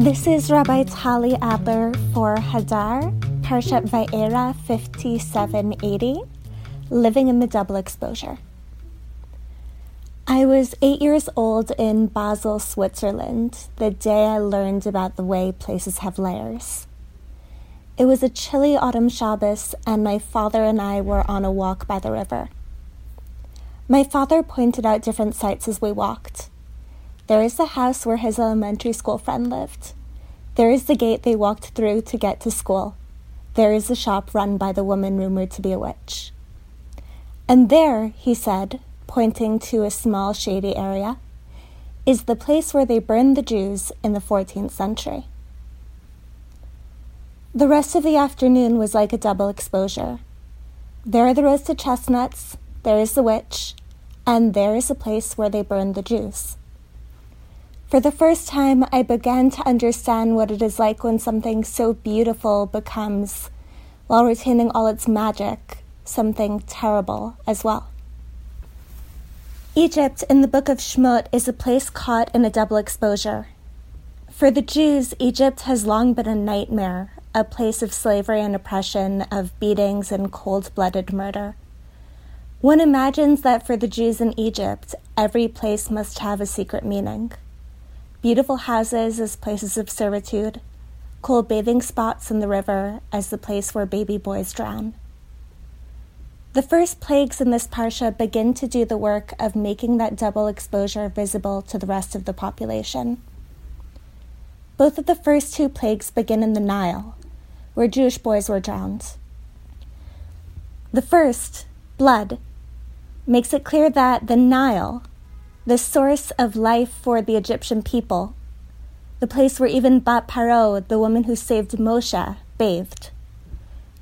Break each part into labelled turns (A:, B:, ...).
A: This is Rabbi Tali Adler for Hadar, Parshat Va'era 5780, Living in the Double Exposure. I was eight years old in Basel, Switzerland, the day I learned about the way places have layers. It was a chilly autumn Shabbos, and my father and I were on a walk by the river. My father pointed out different sights as we walked. There is the house where his elementary school friend lived. There is the gate they walked through to get to school. There is the shop run by the woman rumored to be a witch. And there, he said, pointing to a small shady area, is the place where they burned the Jews in the 14th century. The rest of the afternoon was like a double exposure. There are the roasted chestnuts, there is the witch, and there is the place where they burned the Jews. For the first time, I began to understand what it is like when something so beautiful becomes, while retaining all its magic, something terrible as well. Egypt in the book of Shemot is a place caught in a double exposure. For the Jews, Egypt has long been a nightmare, a place of slavery and oppression, of beatings and cold blooded murder. One imagines that for the Jews in Egypt, every place must have a secret meaning. Beautiful houses as places of servitude, cool bathing spots in the river as the place where baby boys drown. The first plagues in this parsha begin to do the work of making that double exposure visible to the rest of the population. Both of the first two plagues begin in the Nile, where Jewish boys were drowned. The first, blood, makes it clear that the Nile, the source of life for the Egyptian people, the place where even Bat Paro, the woman who saved Moshe, bathed,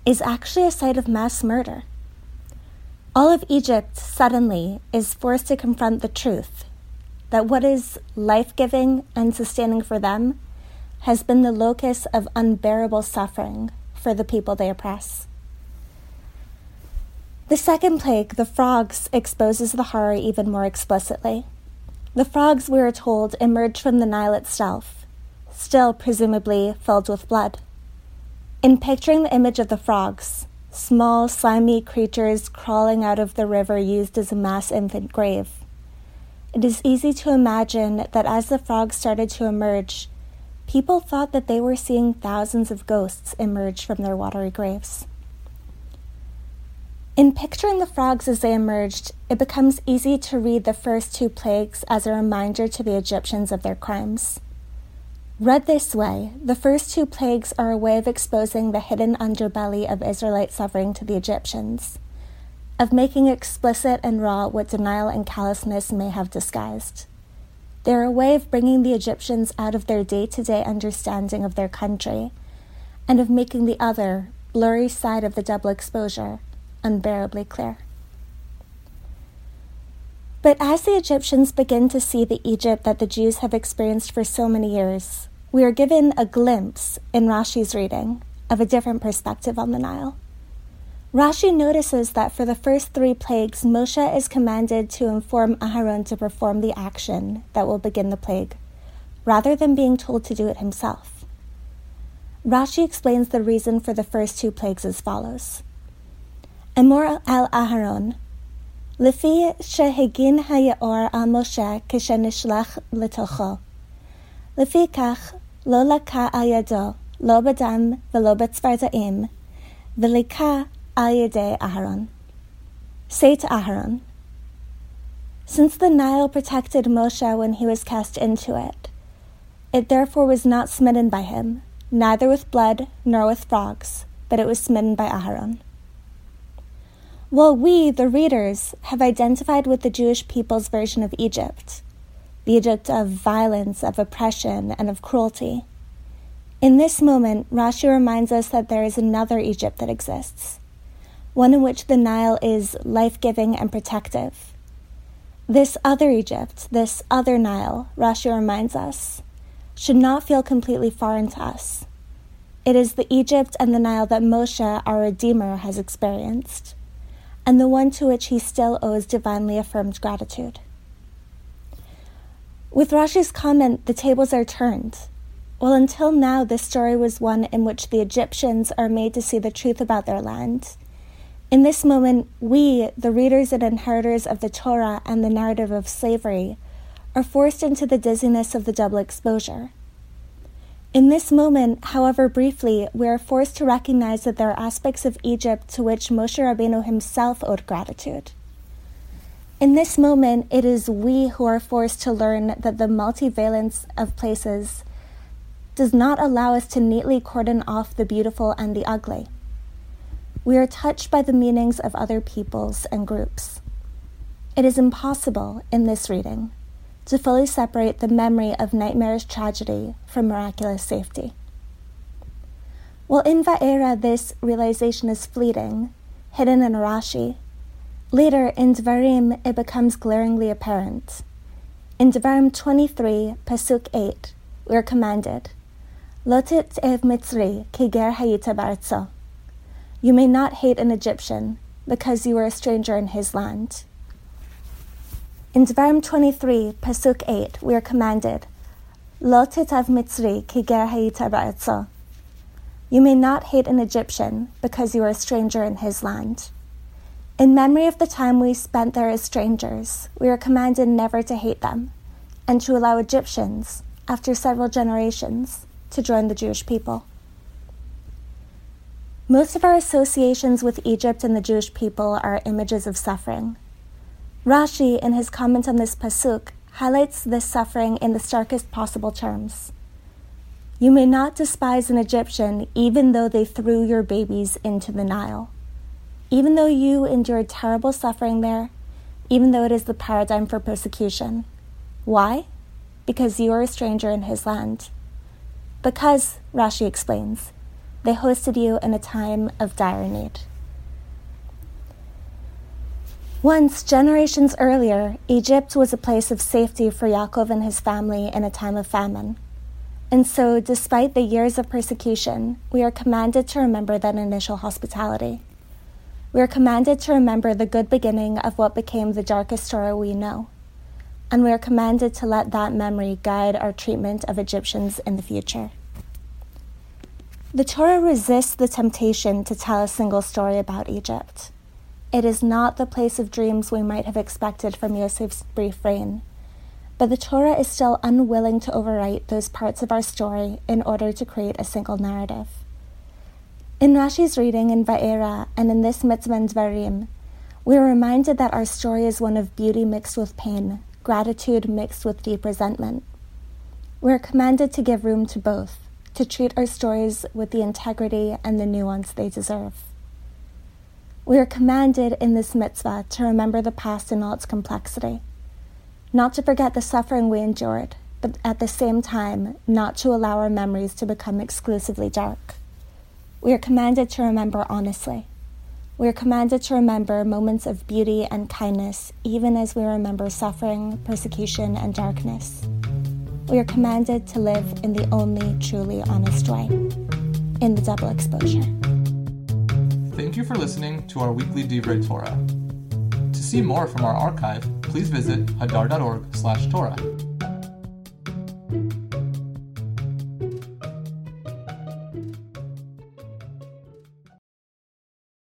A: is actually a site of mass murder. All of Egypt suddenly is forced to confront the truth that what is life giving and sustaining for them has been the locus of unbearable suffering for the people they oppress. The second plague, the frogs, exposes the horror even more explicitly. The frogs, we are told, emerged from the Nile itself, still presumably filled with blood. In picturing the image of the frogs, small, slimy creatures crawling out of the river used as a mass infant grave, it is easy to imagine that as the frogs started to emerge, people thought that they were seeing thousands of ghosts emerge from their watery graves. In picturing the frogs as they emerged, it becomes easy to read the first two plagues as a reminder to the Egyptians of their crimes. Read this way, the first two plagues are a way of exposing the hidden underbelly of Israelite suffering to the Egyptians, of making explicit and raw what denial and callousness may have disguised. They're a way of bringing the Egyptians out of their day to day understanding of their country and of making the other, blurry side of the double exposure unbearably clear. But as the Egyptians begin to see the Egypt that the Jews have experienced for so many years, we are given a glimpse in Rashi's reading of a different perspective on the Nile. Rashi notices that for the first three plagues, Moshe is commanded to inform Aharon to perform the action that will begin the plague, rather than being told to do it himself. Rashi explains the reason for the first two plagues as follows Emor al Aharon, Lefi shehegin hayaor al Moshe כשנשלח לתוכו. לפיכך לא לקה על ידו, לא בדם ולא בצפרדעים, וליקה Ayade Aharon. Say to Aharon, Since the Nile protected Moshe when he was cast into it, it therefore was not smitten by him, neither with blood nor with frogs, but it was smitten by Aharon. Well, we, the readers, have identified with the Jewish people's version of Egypt, the Egypt of violence, of oppression, and of cruelty. In this moment, Rashi reminds us that there is another Egypt that exists, one in which the Nile is life giving and protective. This other Egypt, this other Nile, Rashi reminds us, should not feel completely foreign to us. It is the Egypt and the Nile that Moshe, our Redeemer, has experienced, and the one to which he still owes divinely affirmed gratitude. With Rashi's comment, the tables are turned. Well, until now, this story was one in which the Egyptians are made to see the truth about their land. In this moment, we, the readers and inheritors of the Torah and the narrative of slavery, are forced into the dizziness of the double exposure. In this moment, however briefly, we are forced to recognize that there are aspects of Egypt to which Moshe Rabbeinu himself owed gratitude. In this moment, it is we who are forced to learn that the multivalence of places does not allow us to neatly cordon off the beautiful and the ugly. We are touched by the meanings of other peoples and groups. It is impossible in this reading to fully separate the memory of nightmarish tragedy from miraculous safety. While in Va'era this realization is fleeting, hidden in a Rashi, later in Dvarim it becomes glaringly apparent. In Dvarim 23, Pasuk 8, we are commanded, Lotit ev mitzri ki ger hayita barzo. You may not hate an Egyptian because you are a stranger in his land. In Dvarim 23, Pasuk 8, we are commanded, Lotit ev mitzri ki ger. You may not hate an Egyptian because you are a stranger in his land. In memory of the time we spent there as strangers, we are commanded never to hate them and to allow Egyptians, after several generations, to join the Jewish people. Most of our associations with Egypt and the Jewish people are images of suffering. Rashi, in his comment on this pasuk, highlights this suffering in the starkest possible terms. You may not despise an Egyptian even though they threw your babies into the Nile. Even though you endured terrible suffering there, even though it is the paradigm for persecution. Why? Because you are a stranger in his land. Because, Rashi explains, they hosted you in a time of dire need. Once, generations earlier, Egypt was a place of safety for Yaakov and his family in a time of famine. And so, despite the years of persecution, we are commanded to remember that initial hospitality. We are commanded to remember the good beginning of what became the darkest story we know and we are commanded to let that memory guide our treatment of Egyptians in the future. The Torah resists the temptation to tell a single story about Egypt. It is not the place of dreams we might have expected from Yosef's brief reign, but the Torah is still unwilling to overwrite those parts of our story in order to create a single narrative. In Rashi's reading in Va'era and in this mitzvah in Dvarim, we are reminded that our story is one of beauty mixed with pain, gratitude mixed with deep resentment. We are commanded to give room to both, to treat our stories with the integrity and the nuance they deserve. We are commanded in this mitzvah to remember the past in all its complexity, not to forget the suffering we endured, but at the same time, not to allow our memories to become exclusively dark. We are commanded to remember honestly we are commanded to remember moments of beauty and kindness, even as we remember suffering, persecution, and darkness. We are commanded to live in the only truly honest way, in the double exposure.
B: Thank you for listening to our weekly Divrei Torah. To see more from our archive, please visit hadar.org/torah.